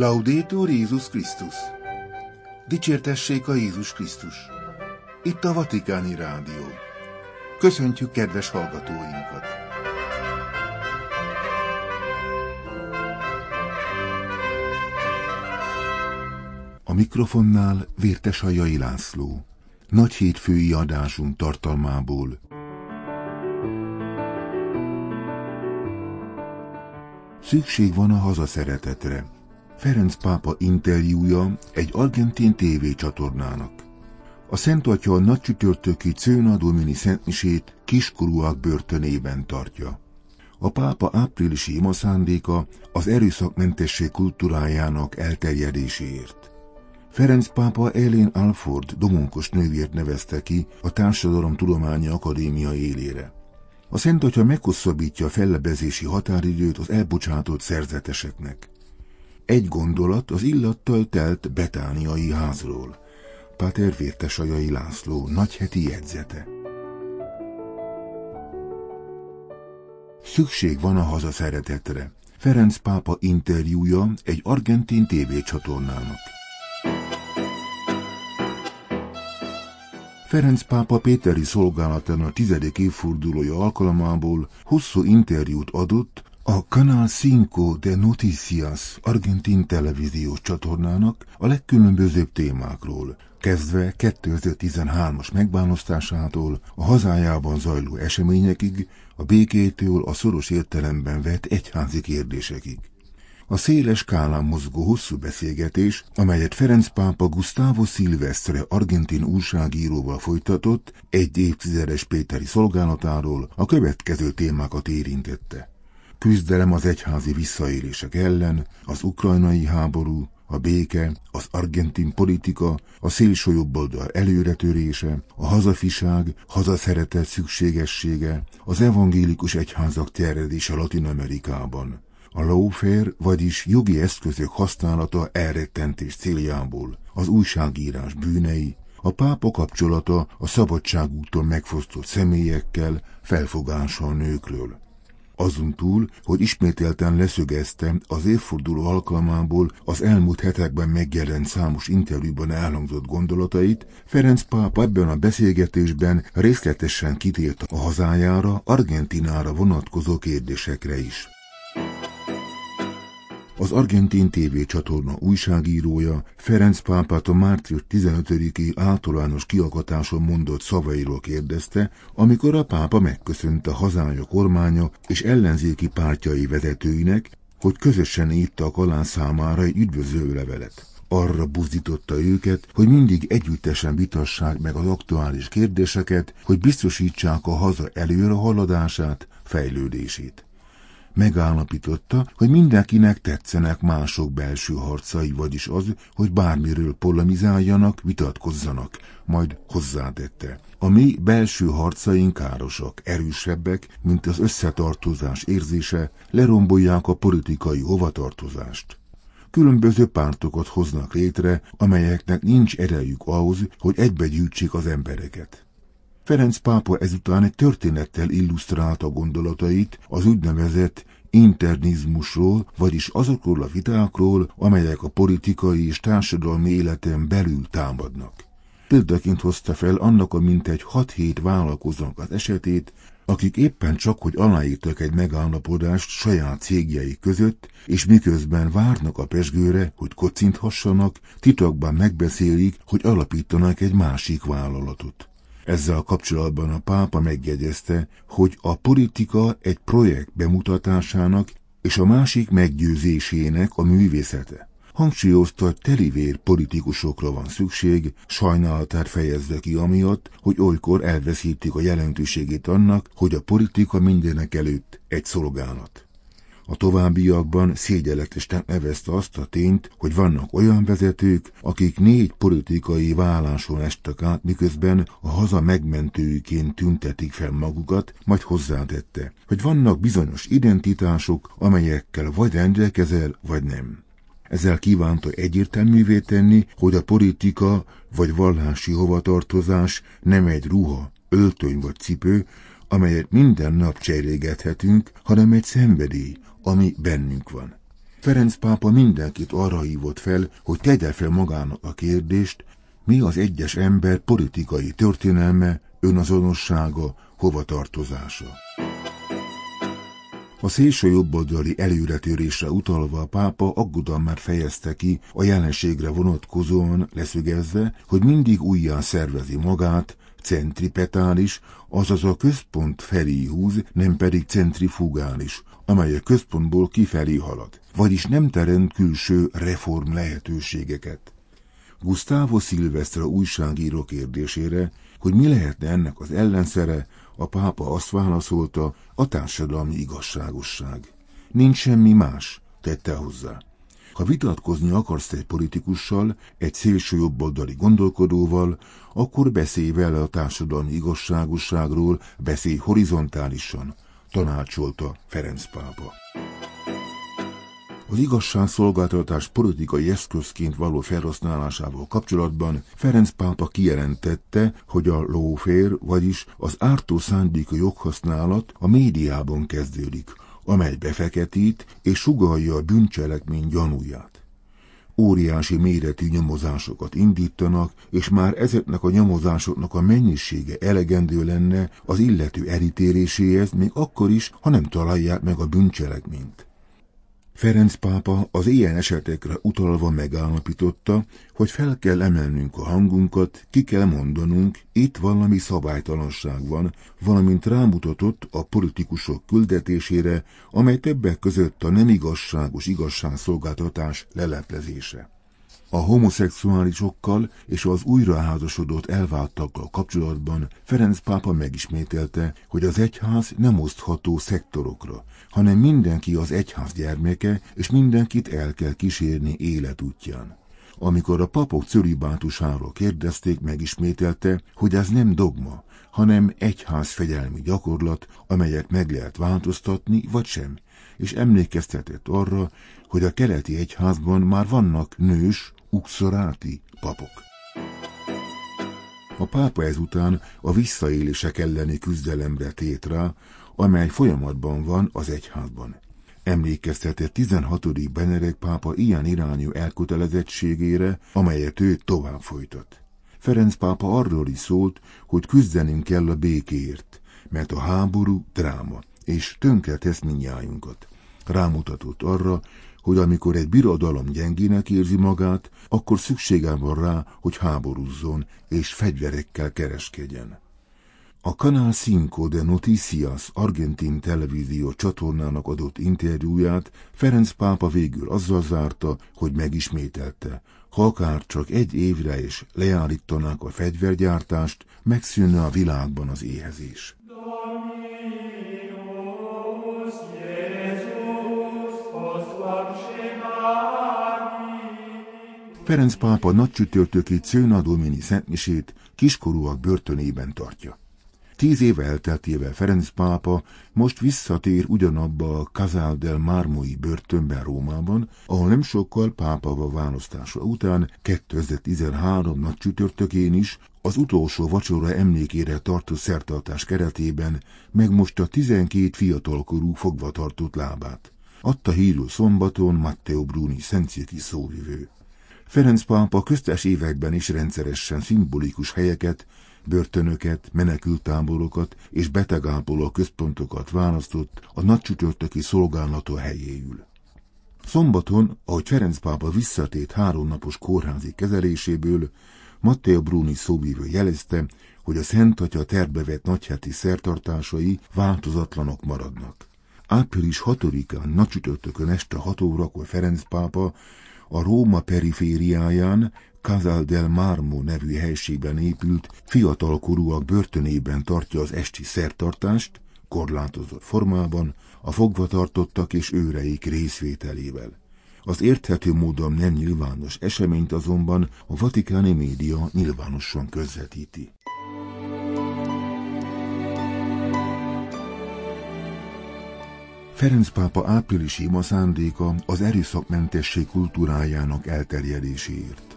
Laudétur Jézus Krisztus! Dicsértessék a Jézus Krisztus! Itt a Vatikáni Rádió. Köszöntjük kedves hallgatóinkat! A mikrofonnál Vértes Ajai László. Nagy hétfői adásunk tartalmából Szükség van a hazaszeretetre. Ferenc pápa interjúja egy argentin tévécsatornának. A Szent Atya a nagy csütörtöki Cőna Domini szentmisét kiskorúak börtönében tartja. A pápa áprilisi ima szándéka az erőszakmentesség kultúrájának elterjedéséért. Ferenc pápa Elén Alford domonkos nővért nevezte ki a Társadalom Tudományi Akadémia élére. A Szent Atya meghosszabbítja a fellebezési határidőt az elbocsátott szerzeteseknek. Egy gondolat az illattal telt betániai házról. Páter Vértesajai László nagyheti jegyzete. Szükség van a hazaszeretetre. Ferenc pápa interjúja egy argentin tévécsatornának. Ferenc pápa Péteri szolgálatán a tizedik évfordulója alkalmából hosszú interjút adott a Canal 5 de Noticias argentin televíziós csatornának a legkülönbözőbb témákról, kezdve 2013-as megbánosztásától a hazájában zajló eseményekig, a békétől a szoros értelemben vett egyházi kérdésekig. A széles skálán mozgó hosszú beszélgetés, amelyet Ferenc pápa Gustavo Silvestre argentin újságíróval folytatott, egy évtizedes Péteri szolgálatáról a következő témákat érintette. Küzdelem az egyházi visszaélések ellen, az ukrajnai háború, a béke, az argentin politika, a szélső jobboldal előretörése, a hazafiság, hazaszeretet szükségessége, az evangélikus egyházak terjedése Latin Amerikában a lawfare, vagyis jogi eszközök használata elrettentés céljából, az újságírás bűnei, a pápa kapcsolata a szabadságúton megfosztott személyekkel, felfogása a nőkről. Azon túl, hogy ismételten leszögezte az évforduló alkalmából az elmúlt hetekben megjelent számos interjúban elhangzott gondolatait, Ferenc pápa ebben a beszélgetésben részletesen kitért a hazájára, Argentinára vonatkozó kérdésekre is. Az argentin TV csatorna újságírója Ferenc pápát a március 15-i általános kiakatáson mondott szavairól kérdezte, amikor a pápa megköszönte hazája kormánya és ellenzéki pártjai vezetőinek, hogy közösen írtak alá számára egy üdvözlő levelet. Arra buzdította őket, hogy mindig együttesen vitassák meg az aktuális kérdéseket, hogy biztosítsák a haza előre haladását, fejlődését megállapította, hogy mindenkinek tetszenek mások belső harcai, vagyis az, hogy bármiről polemizáljanak, vitatkozzanak, majd hozzátette. A mi belső harcaink károsak, erősebbek, mint az összetartozás érzése, lerombolják a politikai hovatartozást. Különböző pártokat hoznak létre, amelyeknek nincs erejük ahhoz, hogy egybegyűjtsék az embereket. Ferenc pápa ezután egy történettel illusztrálta gondolatait az úgynevezett internizmusról, vagyis azokról a vitákról, amelyek a politikai és társadalmi életen belül támadnak. Példaként hozta fel annak a mintegy 6-7 vállalkozónak az esetét, akik éppen csak, hogy aláírtak egy megállapodást saját cégjei között, és miközben várnak a pesgőre, hogy kocinthassanak, titokban megbeszélik, hogy alapítanak egy másik vállalatot. Ezzel kapcsolatban a pápa megjegyezte, hogy a politika egy projekt bemutatásának és a másik meggyőzésének a művészete. Hangsúlyozta, telivér politikusokra van szükség, sajnálatát fejezze ki amiatt, hogy olykor elveszítik a jelentőségét annak, hogy a politika mindenek előtt egy szolgálat. A továbbiakban szégyenletesnek nevezte azt a tényt, hogy vannak olyan vezetők, akik négy politikai válláson estek át, miközben a haza megmentőiként tüntetik fel magukat, majd hozzátette, hogy vannak bizonyos identitások, amelyekkel vagy rendelkezel, vagy nem. Ezzel kívánta egyértelművé tenni, hogy a politika vagy vallási hovatartozás nem egy ruha, öltöny vagy cipő, amelyet minden nap cserégethetünk, hanem egy szenvedély, ami bennünk van. Ferenc pápa mindenkit arra hívott fel, hogy tegye fel magának a kérdést, mi az egyes ember politikai történelme, önazonossága, hovatartozása. A szélső jobboldali előretörésre utalva a pápa aggodalmát fejezte ki a jelenségre vonatkozóan leszögezve, hogy mindig újján szervezi magát, centripetális, azaz a központ felé húz, nem pedig centrifugális, amely a központból kifelé halad, vagyis nem teremt külső reform lehetőségeket. Gustavo Silvestre újságíró kérdésére, hogy mi lehetne ennek az ellenszere, a pápa azt válaszolta, a társadalmi igazságosság. Nincs semmi más, tette hozzá. Ha vitatkozni akarsz egy politikussal, egy szélső jobboldali gondolkodóval, akkor beszélj vele a társadalmi igazságosságról, beszélj horizontálisan, tanácsolta Ferenc pápa. Az igazságszolgáltatás politikai eszközként való felhasználásával kapcsolatban Ferenc pápa kijelentette, hogy a lófér, vagyis az ártó szándékú joghasználat a médiában kezdődik, amely befeketít és sugalja a bűncselekmény gyanúját. Óriási méretű nyomozásokat indítanak, és már ezeknek a nyomozásoknak a mennyisége elegendő lenne az illető elítéléséhez, még akkor is, ha nem találják meg a bűncselekményt. Ferenc pápa az ilyen esetekre utalva megállapította, hogy fel kell emelnünk a hangunkat, ki kell mondanunk, itt valami szabálytalanság van, valamint rámutatott a politikusok küldetésére, amely többek között a nem igazságos igazságszolgáltatás leleplezése. A homoszexuálisokkal és az újraházasodott elváltakkal kapcsolatban Ferenc pápa megismételte, hogy az egyház nem osztható szektorokra, hanem mindenki az egyház gyermeke, és mindenkit el kell kísérni életútján. Amikor a papok cölibátusáról kérdezték, megismételte, hogy ez nem dogma, hanem egyház fegyelmi gyakorlat, amelyet meg lehet változtatni, vagy sem, és emlékeztetett arra, hogy a keleti egyházban már vannak nős, uxoráti papok. A pápa ezután a visszaélések elleni küzdelemre tét rá, amely folyamatban van az egyházban. Emlékeztetett 16. Benedek pápa ilyen irányú elkötelezettségére, amelyet ő tovább folytat. Ferenc pápa arról is szólt, hogy küzdenünk kell a békéért, mert a háború dráma, és tönkre tesz minnyájunkat. Rámutatott arra, hogy amikor egy birodalom gyengének érzi magát, akkor szüksége van rá, hogy háborúzzon és fegyverekkel kereskedjen. A Canal Cinco de Noticias argentin televízió csatornának adott interjúját Ferenc pápa végül azzal zárta, hogy megismételte, ha akár csak egy évre is leállítanák a fegyvergyártást, megszűnne a világban az éhezés. Ferenc pápa nagy csütörtöki Cőna Domini szentmisét kiskorúak börtönében tartja. Tíz éve elteltével Ferenc pápa most visszatér ugyanabba a Casal del Marmoi börtönben Rómában, ahol nem sokkal pápava választása után 2013 nagy csütörtökén is az utolsó vacsora emlékére tartó szertartás keretében megmosta 12 fiatalkorú fogva tartott lábát. Adta hírül szombaton Matteo Bruni szentszéki szóvivő. Ferenc pápa köztes években is rendszeresen szimbolikus helyeket, börtönöket, menekültáborokat és betegápoló központokat választott a nagycsütörtöki szolgálata helyéül. Szombaton, ahogy Ferenc pápa visszatét háromnapos kórházi kezeléséből, Matteo Bruni szóvívő jelezte, hogy a Szent Atya tervbe nagyheti szertartásai változatlanok maradnak. Április 6-án nagycsütörtökön este 6 órakor Ferenc pápa a Róma perifériáján Casal del Marmo nevű helységben épült, fiatalkorúak börtönében tartja az esti szertartást, korlátozott formában, a fogvatartottak és őreik részvételével. Az érthető módon nem nyilvános eseményt azonban a vatikáni média nyilvánosan közvetíti. Ferenc pápa áprilisi ima szándéka az erőszakmentesség kultúrájának elterjedéséért.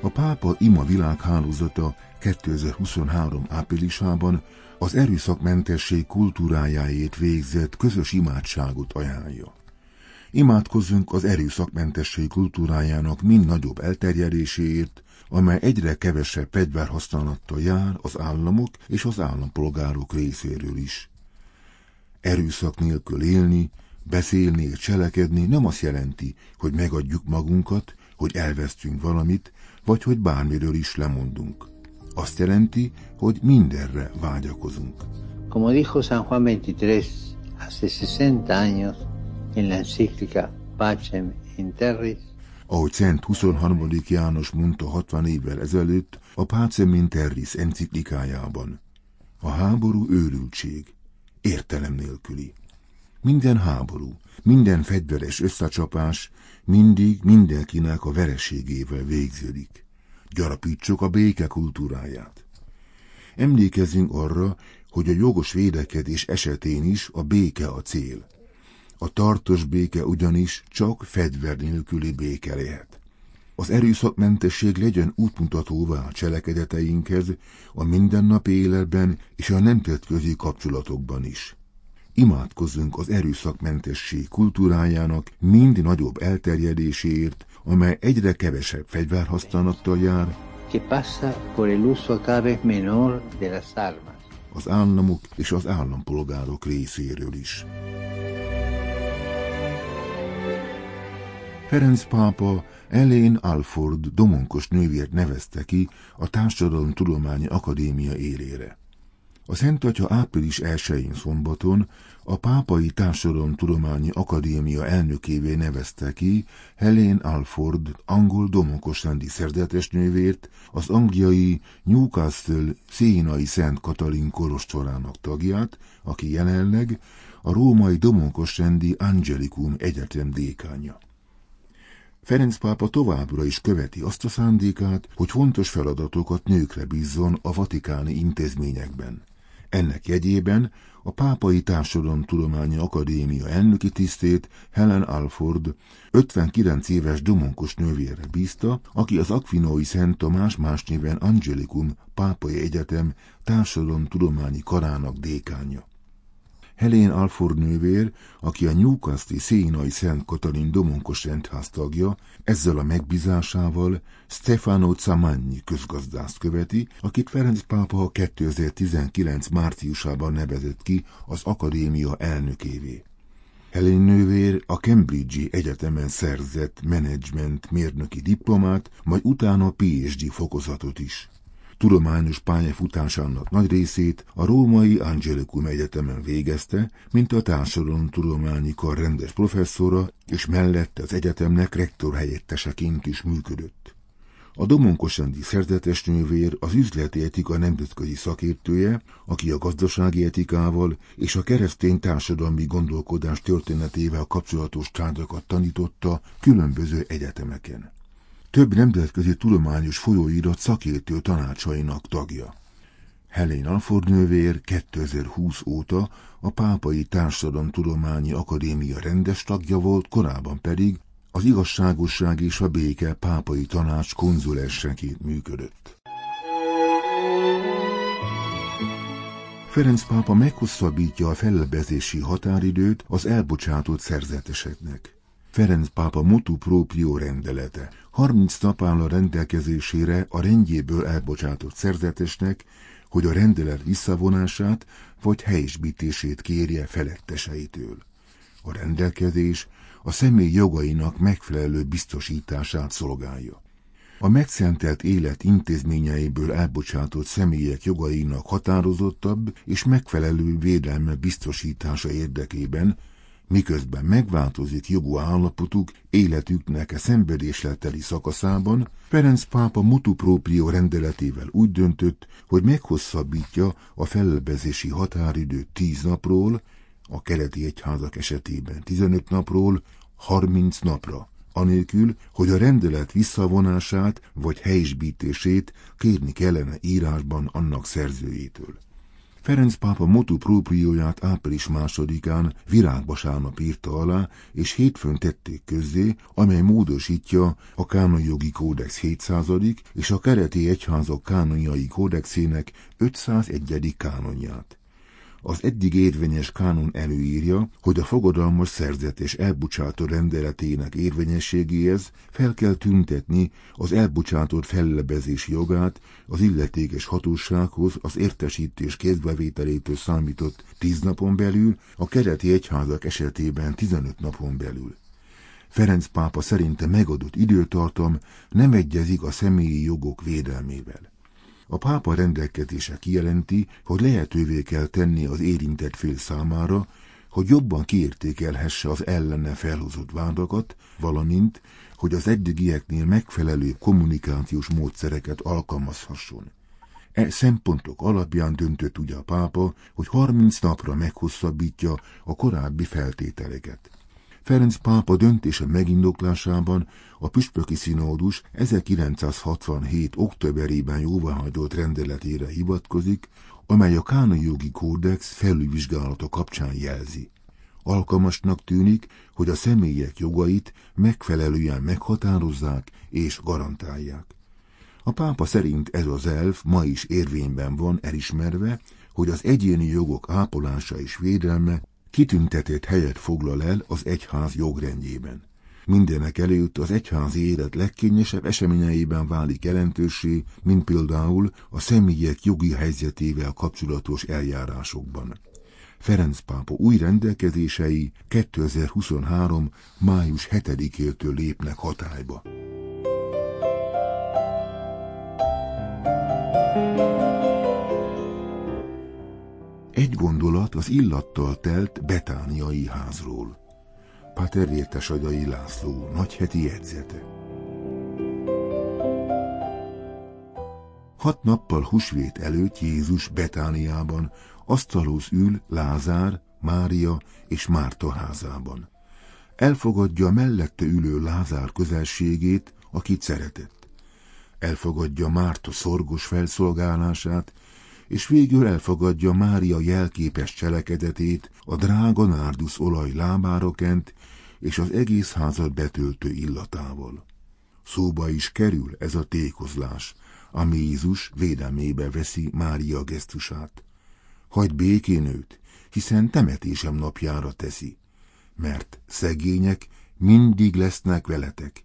A pápa ima világhálózata 2023 áprilisában az erőszakmentesség kultúrájáért végzett közös imádságot ajánlja. Imádkozzunk az erőszakmentesség kultúrájának mind nagyobb elterjedéséért, amely egyre kevesebb fegyverhasználattal jár az államok és az állampolgárok részéről is. Erőszak nélkül élni, beszélni és cselekedni nem azt jelenti, hogy megadjuk magunkat, hogy elvesztünk valamit, vagy hogy bármiről is lemondunk. Azt jelenti, hogy mindenre vágyakozunk. Como dijo San Juan 23 hace 60 años en la ahogy Szent 23. János mondta 60 évvel ezelőtt a Pacem in Terris enciklikájában. A háború őrültség, értelem nélküli. Minden háború, minden fegyveres összecsapás mindig mindenkinek a vereségével végződik. Gyarapítsuk a béke kultúráját. Emlékezzünk arra, hogy a jogos védekedés esetén is a béke a cél. A tartós béke ugyanis csak fegyver nélküli béke lehet. Az erőszakmentesség legyen útmutatóvá a cselekedeteinkhez, a mindennapi életben és a nemzetközi kapcsolatokban is. Imádkozzunk az erőszakmentesség kultúrájának mind nagyobb elterjedéséért, amely egyre kevesebb fegyverhasználattal jár, que pasa por el uso cada vez menor de las armas. az államok és az állampolgárok részéről is. Ferenc pápa Elén Alford domonkos nővért nevezte ki a Társadalomtudományi Akadémia élére. A Szent Atya április 1-én szombaton a Pápai Társadalomtudományi Akadémia elnökévé nevezte ki Helen Alford, angol domonkosrendi szerzetesnővért, az angliai Newcastle Szénai Szent Katalin korostorának tagját, aki jelenleg a római domonkosrendi Angelicum Egyetem dékánya. Ferenc pápa továbbra is követi azt a szándékát, hogy fontos feladatokat nőkre bízzon a vatikáni intézményekben. Ennek jegyében a Pápai Társadalomtudományi Akadémia elnöki tisztét Helen Alford 59 éves domonkos nővére bízta, aki az Aquinoi Szent Tamás más néven Angelicum Pápai Egyetem Társadalomtudományi Karának dékánja. Helén Alford nővér, aki a Newcastle Szénai Szent Katalin Domonkos rendház tagja, ezzel a megbízásával Stefano Zamagni közgazdászt követi, akit Ferenc pápa 2019 márciusában nevezett ki az akadémia elnökévé. Helén nővér a Cambridge-i Egyetemen szerzett menedzsment mérnöki diplomát, majd utána PhD fokozatot is. Tudományos pályafutásának nagy részét a római Angelicum Egyetemen végezte, mint a társadalomtudományi kar rendes professzora, és mellette az egyetemnek rektor helyetteseként is működött. A Domonkosendi szerzetes nővér az üzleti etika nemzetközi szakértője, aki a gazdasági etikával és a keresztény társadalmi gondolkodás történetével kapcsolatos tárgyakat tanította különböző egyetemeken több nemzetközi tudományos folyóirat szakértő tanácsainak tagja. Helén Alford nővér 2020 óta a Pápai Társadalomtudományi Akadémia rendes tagja volt, korábban pedig az igazságosság és a béke pápai tanács konzulesseként működött. Ferenc pápa meghosszabbítja a fellebbezési határidőt az elbocsátott szerzeteseknek. Ferenc pápa motu proprio rendelete. 30 nap áll a rendelkezésére a rendjéből elbocsátott szerzetesnek, hogy a rendelet visszavonását vagy helyesbítését kérje feletteseitől. A rendelkezés a személy jogainak megfelelő biztosítását szolgálja. A megszentelt élet intézményeiből elbocsátott személyek jogainak határozottabb és megfelelő védelme biztosítása érdekében miközben megváltozik jogú állapotuk életüknek a szenvedéssel teli szakaszában, Ferenc pápa mutu proprio rendeletével úgy döntött, hogy meghosszabbítja a felelbezési határidőt 10 napról, a keleti egyházak esetében 15 napról 30 napra, anélkül, hogy a rendelet visszavonását vagy helyisbítését kérni kellene írásban annak szerzőjétől. Ferenc pápa motu proprióját április másodikán virágvasárnap írta alá, és hétfőn tették közzé, amely módosítja a kánonjogi kódex 700. és a kereti egyházak kánonjai kódexének 501. kánonját. Az eddig érvényes kánon előírja, hogy a fogadalmas szerzet és elbocsátó rendeletének érvényességéhez fel kell tüntetni az elbocsátott fellebezési jogát az illetékes hatósághoz az értesítés kézbevételétől számított 10 napon belül, a kereti egyházak esetében 15 napon belül. Ferenc pápa szerinte megadott időtartam nem egyezik a személyi jogok védelmével. A pápa rendelkezése kijelenti, hogy lehetővé kell tenni az érintett fél számára, hogy jobban kiértékelhesse az ellene felhozott vádakat, valamint, hogy az eddigieknél megfelelő kommunikációs módszereket alkalmazhasson. E szempontok alapján döntött ugye a pápa, hogy 30 napra meghosszabbítja a korábbi feltételeket. Ferenc pápa döntése megindoklásában a püspöki színódus 1967. októberében jóváhagyott rendeletére hivatkozik, amely a kánai jogi kódex felülvizsgálata kapcsán jelzi. Alkalmasnak tűnik, hogy a személyek jogait megfelelően meghatározzák és garantálják. A pápa szerint ez az elv ma is érvényben van elismerve, hogy az egyéni jogok ápolása és védelme kitüntetett helyet foglal el az egyház jogrendjében. Mindenek előtt az egyházi élet legkényesebb eseményeiben válik jelentősé, mint például a személyek jogi helyzetével kapcsolatos eljárásokban. Ferenc pápa új rendelkezései 2023. május 7-től lépnek hatályba. Gondolat az illattal telt betániai házról. Pater Agyai László nagyheti jegyzete. Hat nappal husvét előtt Jézus Betániában asztalhoz ül Lázár, Mária és Márta házában. Elfogadja mellette ülő Lázár közelségét, akit szeretett. Elfogadja Márta szorgos felszolgálását, és végül elfogadja Mária jelképes cselekedetét, a drága nárdusz olaj lábára kent, és az egész házat betöltő illatával. Szóba is kerül ez a tékozlás, ami Jézus védelmébe veszi Mária gesztusát. Hagyd békén őt, hiszen temetésem napjára teszi, mert szegények mindig lesznek veletek,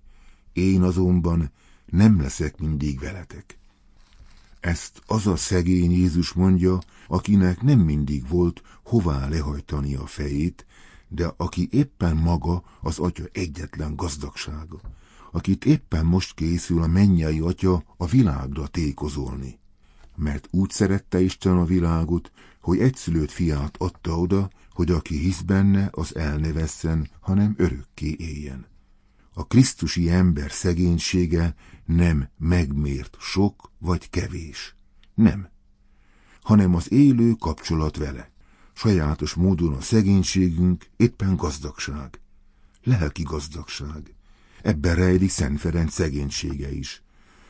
én azonban nem leszek mindig veletek. Ezt az a szegény Jézus mondja, akinek nem mindig volt hová lehajtani a fejét, de aki éppen maga az atya egyetlen gazdagsága, akit éppen most készül a mennyei atya a világra tékozolni. Mert úgy szerette Isten a világot, hogy egyszülőt fiát adta oda, hogy aki hisz benne, az el hanem örökké éljen. A Krisztusi ember szegénysége nem megmért sok vagy kevés. Nem. Hanem az élő kapcsolat vele. Sajátos módon a szegénységünk éppen gazdagság. Lelki gazdagság. Ebben rejlik Szent Ferenc szegénysége is.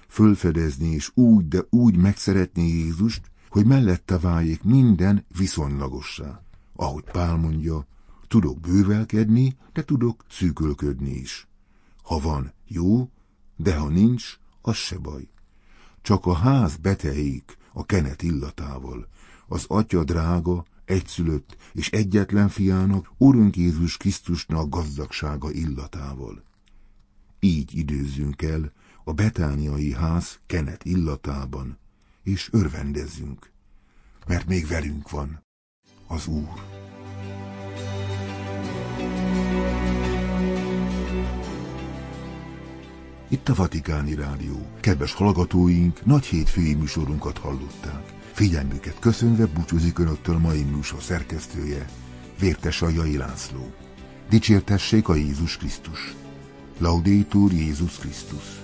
Fölfedezni és úgy, de úgy megszeretni Jézust, hogy mellette váljék minden viszonylagossá. Ahogy Pál mondja, tudok bővelkedni, de tudok szűkölködni is. Ha van, jó, de ha nincs, az se baj. Csak a ház beteik a kenet illatával, az atya drága, egyszülött és egyetlen fiának, Urunk Jézus Krisztusnak gazdagsága illatával. Így időzzünk el a betániai ház kenet illatában, és örvendezzünk, mert még velünk van az Úr. Itt a Vatikáni Rádió. Kedves hallgatóink, nagy hétfői műsorunkat hallották. Figyelmüket köszönve búcsúzik Önöktől mai műsor szerkesztője, Vértes Jai László. Dicsértessék a Jézus Krisztus. Laudétur Jézus Krisztus.